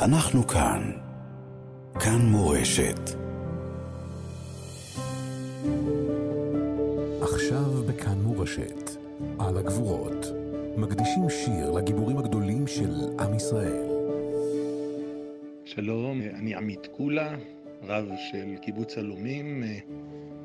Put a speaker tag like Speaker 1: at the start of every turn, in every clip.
Speaker 1: אנחנו כאן. כאן מורשת. עכשיו בכאן מורשת, על הגבורות, מקדישים שיר לגיבורים הגדולים של עם ישראל.
Speaker 2: שלום, אני עמית קולה, רב של קיבוץ עלומים.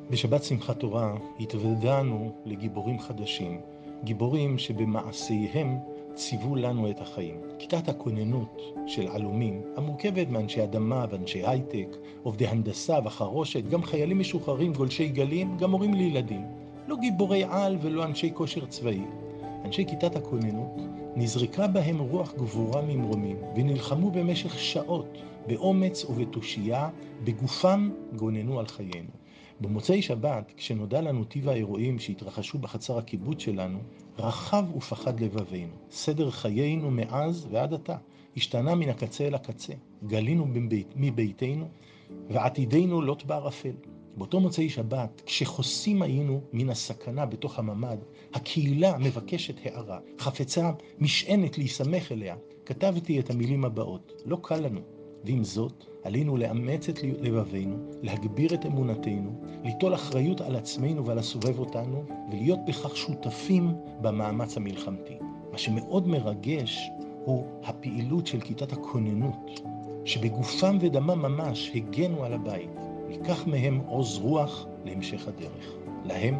Speaker 3: בשבת שמחת תורה התוודענו לגיבורים חדשים, גיבורים שבמעשיהם ציוו לנו את החיים. כיתת הכוננות של עלומים, המורכבת מאנשי אדמה ואנשי הייטק, עובדי הנדסה וחרושת, גם חיילים משוחררים גולשי גלים, גם הורים לילדים. לא גיבורי על ולא אנשי כושר צבאי. אנשי כיתת הכוננות, נזרקה בהם רוח גבורה ממרומים, ונלחמו במשך שעות, באומץ ובתושייה, בגופם גוננו על חיינו. במוצאי שבת, כשנודע לנו טיב האירועים שהתרחשו בחצר הקיבוץ שלנו, רחב ופחד לבבינו. סדר חיינו מאז ועד עתה השתנה מן הקצה אל הקצה. גלינו מבית, מביתנו, ועתידנו לוט בערפל. באותו מוצאי שבת, כשחוסים היינו מן הסכנה בתוך הממ"ד, הקהילה מבקשת הערה, חפצה משענת להיסמך אליה, כתבתי את המילים הבאות: לא קל לנו, ועם זאת, עלינו לאמץ את לבבינו, להגביר את אמונתנו, ליטול אחריות על עצמנו ועל הסובב אותנו, ולהיות בכך שותפים במאמץ המלחמתי. מה שמאוד מרגש הוא הפעילות של כיתת הכוננות, שבגופם ודמם ממש הגנו על הבית. ניקח מהם עוז רוח להמשך הדרך. להם,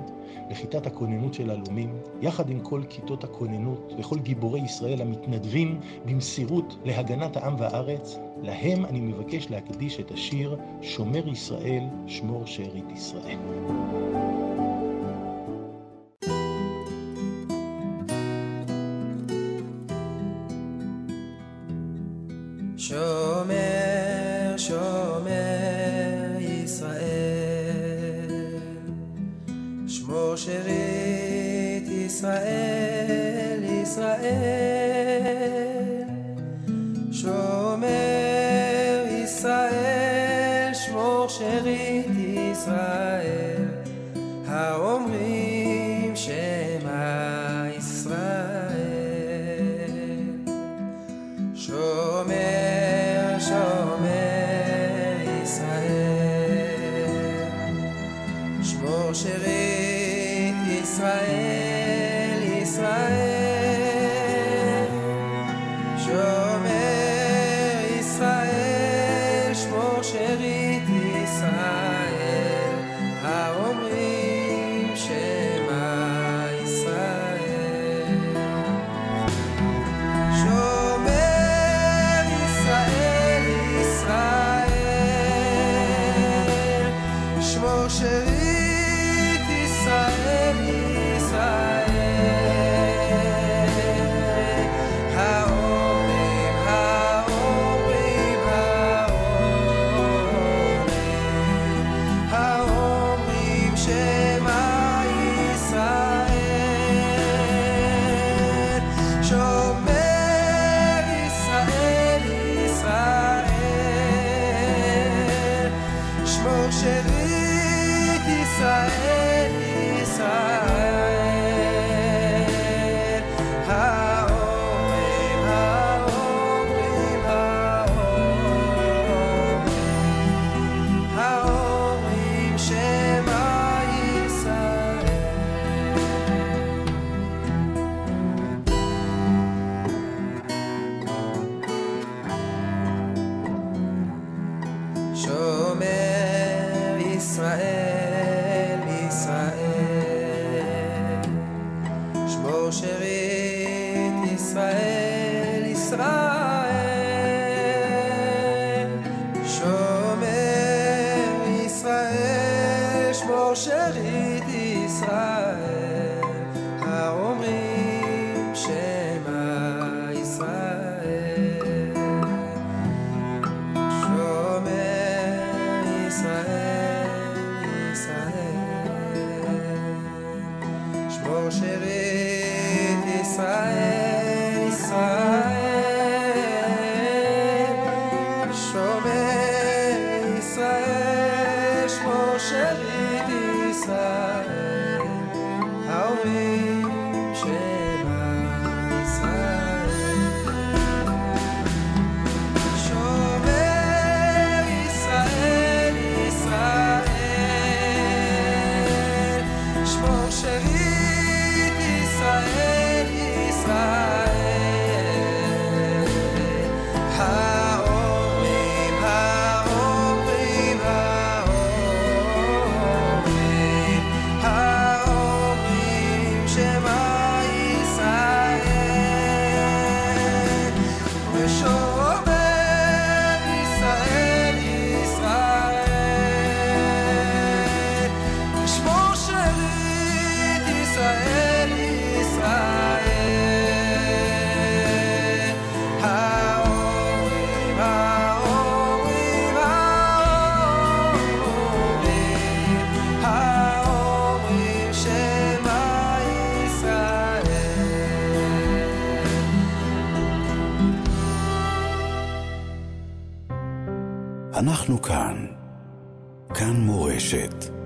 Speaker 3: לכיתת הכוננות של הלומים, יחד עם כל כיתות הכוננות וכל גיבורי ישראל המתנדבים במסירות להגנת העם והארץ, להם אני מבקש להקדיש את השיר שומר ישראל, שמור שארית ישראל.
Speaker 4: שומר, שמור שארית ישראל, ישראל, שומר ישראל, שמור שארית ישראל, האומרים שמע שמור שארית ישראל, שומר ישראל, Israel, Israel, Israel, Israel, Israel, Israel, Israel,
Speaker 5: אנחנו כאן. כאן מורשת.